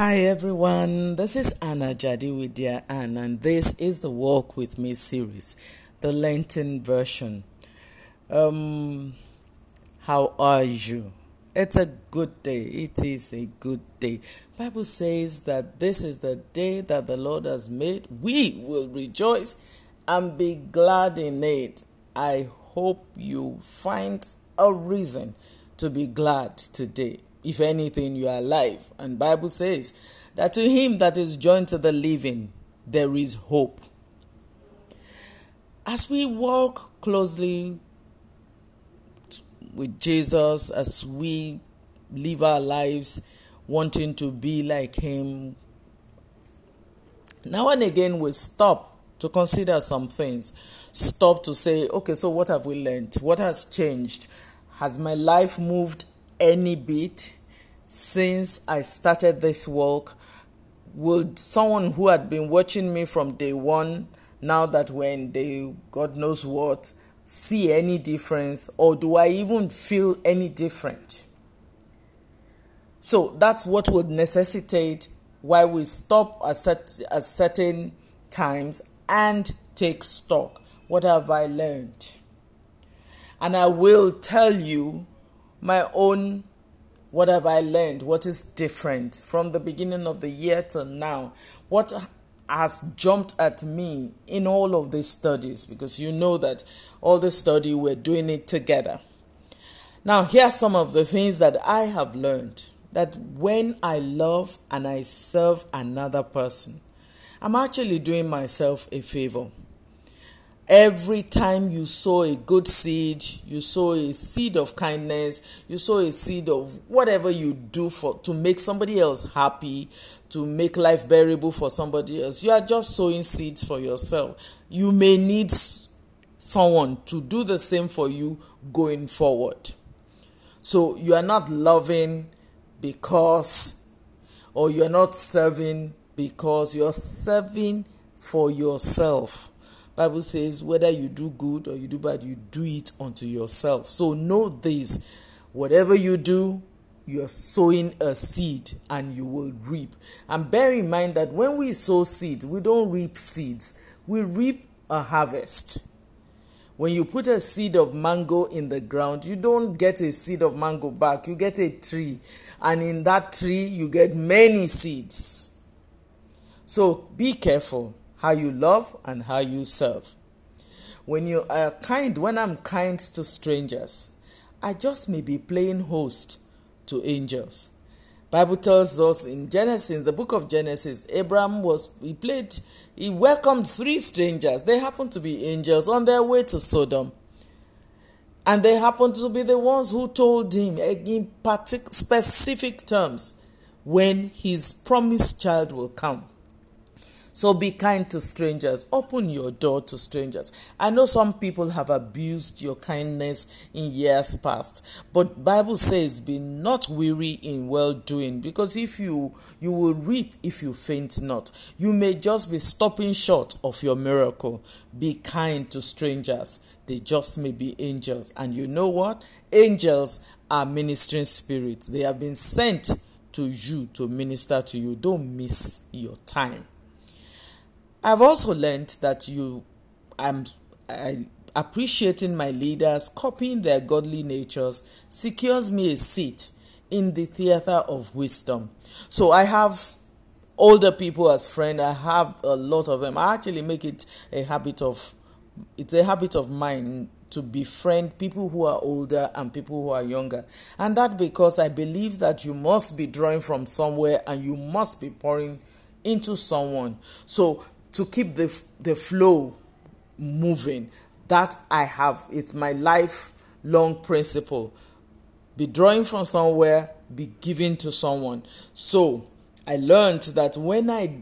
Hi everyone, this is Ann Ajadi with dear Anne, and this is the Walk with Me series, the Lenten version. Um, how are you? It's a good day. It is a good day. Bible says that this is the day that the Lord has made. We will rejoice and be glad in it. I hope you find a reason to be glad today if anything you are alive. And bible says that to him that is joined to the living there is hope. As we walk closely with jesus as we live our lives wanting to be like him now and again we stop to consider some things. Stop to say okay so what have we learned what has changed? Has my life moved any bit since I started this walk? Would someone who had been watching me from day one, now that we're in day God knows what, see any difference, or do I even feel any different? So that's what would necessitate why we stop at, set, at certain times and take stock. What have I learned? And I will tell you my own what have I learned? What is different from the beginning of the year to now? What has jumped at me in all of these studies? Because you know that all the study we're doing it together. Now, here are some of the things that I have learned that when I love and I serve another person, I'm actually doing myself a favor. Every time you sow a good seed, you sow a seed of kindness, you sow a seed of whatever you do for to make somebody else happy, to make life bearable for somebody else. You are just sowing seeds for yourself. You may need someone to do the same for you going forward. So you are not loving because or you're not serving because you're serving for yourself Bible says whether you do good or you do bad, you do it unto yourself. So know this whatever you do, you are sowing a seed and you will reap. And bear in mind that when we sow seeds, we don't reap seeds, we reap a harvest. When you put a seed of mango in the ground, you don't get a seed of mango back, you get a tree. And in that tree, you get many seeds. So be careful how you love and how you serve. When you are kind, when I'm kind to strangers, I just may be playing host to angels. Bible tells us in Genesis, the book of Genesis, Abraham was he played, he welcomed three strangers. They happened to be angels on their way to Sodom. And they happened to be the ones who told him in specific terms when his promised child will come. So be kind to strangers. Open your door to strangers. I know some people have abused your kindness in years past, but Bible says be not weary in well doing because if you you will reap if you faint not. You may just be stopping short of your miracle. Be kind to strangers. They just may be angels. And you know what? Angels are ministering spirits. They have been sent to you to minister to you. Don't miss your time. I've also learned that you, I'm, I, appreciating my leaders, copying their godly natures, secures me a seat in the theater of wisdom. So I have older people as friends. I have a lot of them. I actually make it a habit of, it's a habit of mine to befriend people who are older and people who are younger. And that because I believe that you must be drawing from somewhere and you must be pouring into someone. So to keep the the flow moving. That i have. It's my lifelong principle. Be drawing from somewhere be giving to someone. So i learned that when i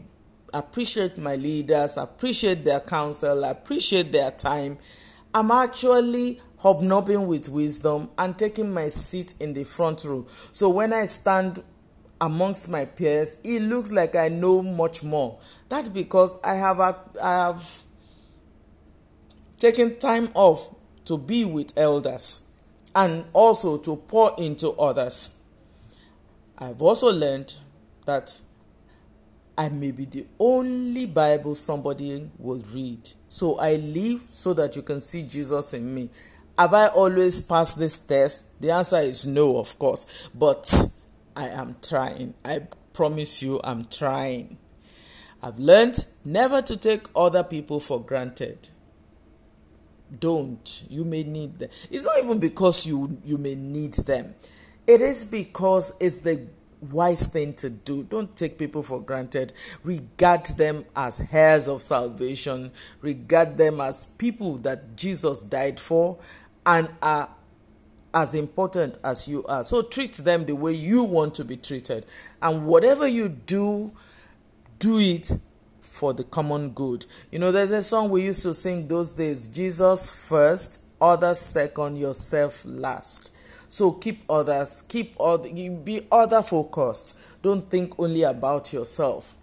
appreciate my leaders appreciate their counsel appreciate their time i'm actually hobnobbing with wisdom and taking my seat in the front row. So when i stand amongst my peers it looks like i know much more that's because i have a, i have taken time off to be with elders and also to pour into others i've also learned that I may be the only Bible somebody will read. So I live so that you can see Jesus in me. Have I always passed this test? The answer is no, of course. But I am trying. I promise you, I'm trying. I've learned never to take other people for granted. Don't. You may need them. It's not even because you you may need them. It is because it's the wise thing to do. Don't take people for granted. Regard them as heirs of salvation. Regard them as people that Jesus died for and are as important as you are. So treat them the way you want to be treated. And whatever you do, do it for the common good. You know, there's a song we used to sing those days Jesus first, others second, yourself last. So keep others, keep other, be other focused. Don't think only about yourself.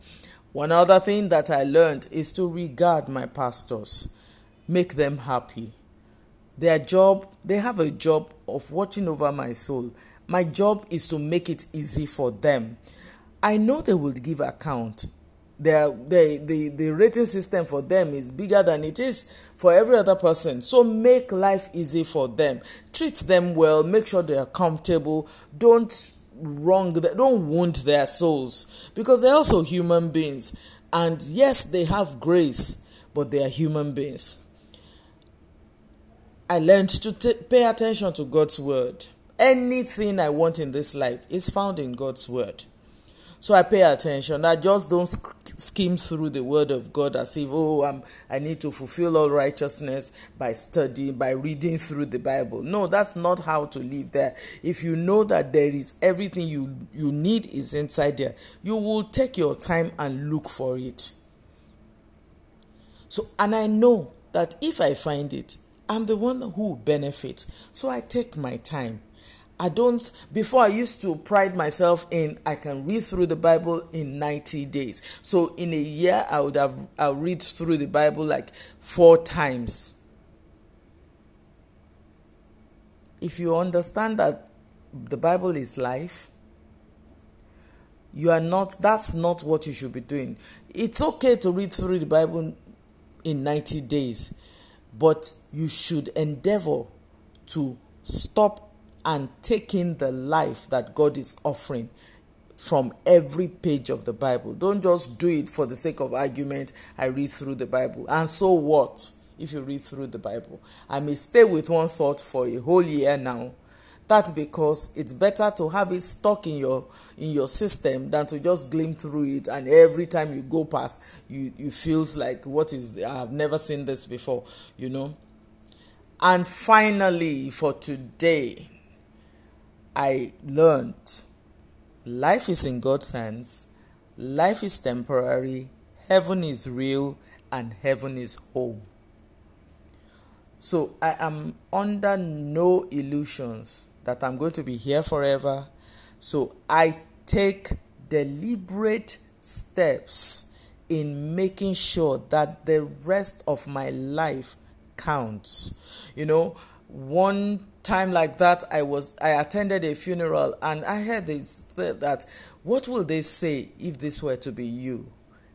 One other thing that I learned is to regard my pastors, make them happy. Their job, they have a job of watching over my soul. My job is to make it easy for them. I know they will give account. Their the, the the rating system for them is bigger than it is for every other person. So make life easy for them. Treat them well. Make sure they are comfortable. Don't wrong don't wound their souls. Because they're also human beings. And yes they have grace but they are human beings i learned to t- pay attention to god's word anything i want in this life is found in god's word so I pay attention. I just don't skim through the word of God as if, oh, I'm, I need to fulfill all righteousness by studying, by reading through the Bible. No, that's not how to live there. If you know that there is everything you, you need is inside there, you will take your time and look for it. So, and I know that if I find it, I'm the one who benefits. So I take my time. I don't, before I used to pride myself in I can read through the Bible in 90 days. So in a year, I would have, I'll read through the Bible like four times. If you understand that the Bible is life, you are not, that's not what you should be doing. It's okay to read through the Bible in 90 days, but you should endeavor to stop and taking the life that God is offering from every page of the Bible. Don't just do it for the sake of argument. I read through the Bible. And so what if you read through the Bible? I may stay with one thought for a whole year now. That's because it's better to have it stuck in your in your system than to just gleam through it and every time you go past you you feels like what is I've never seen this before, you know. And finally for today, I learned life is in God's hands, life is temporary, heaven is real, and heaven is home. So I am under no illusions that I'm going to be here forever. So I take deliberate steps in making sure that the rest of my life counts. You know, one time like that i was i attended a funeral and i heard this that what will they say if this were to be you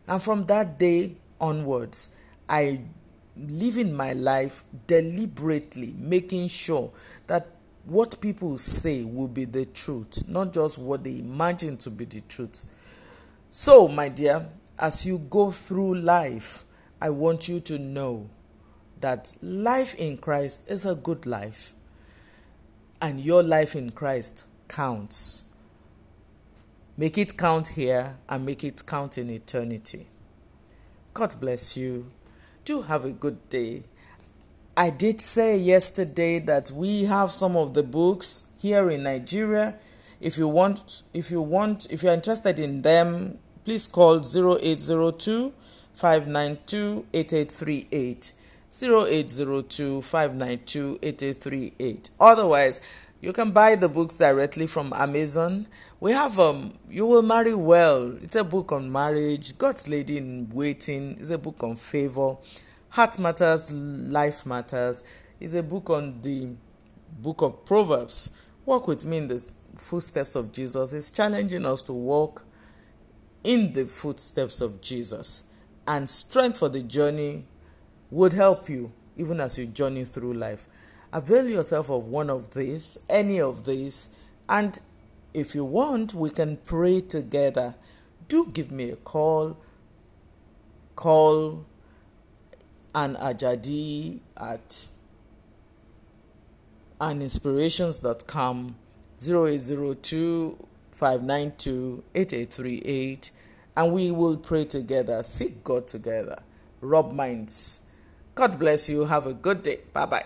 and from that day onwards i live in my life deliberately making sure that what people say will be the truth not just what they imagine to be the truth so my dear as you go through life i want you to know that life in christ is a good life and your life in Christ counts. Make it count here and make it count in eternity. God bless you. Do have a good day. I did say yesterday that we have some of the books here in Nigeria. If you want if you want if you're interested in them, please call 0802 592 8838. 0802 592 8838. Otherwise, you can buy the books directly from Amazon. We have um You Will Marry Well. It's a book on marriage, God's Lady in Waiting. It's a book on favor. Heart Matters, Life Matters. is a book on the book of Proverbs. Walk with me in the footsteps of Jesus. It's challenging us to walk in the footsteps of Jesus. And strength for the journey would help you even as you journey through life. Avail yourself of one of these, any of these, and if you want, we can pray together. Do give me a call. Call Ann Ajadi at aninspirations.com 0802 592 8838 and we will pray together, seek God together, rub minds. God bless you. Have a good day. Bye bye.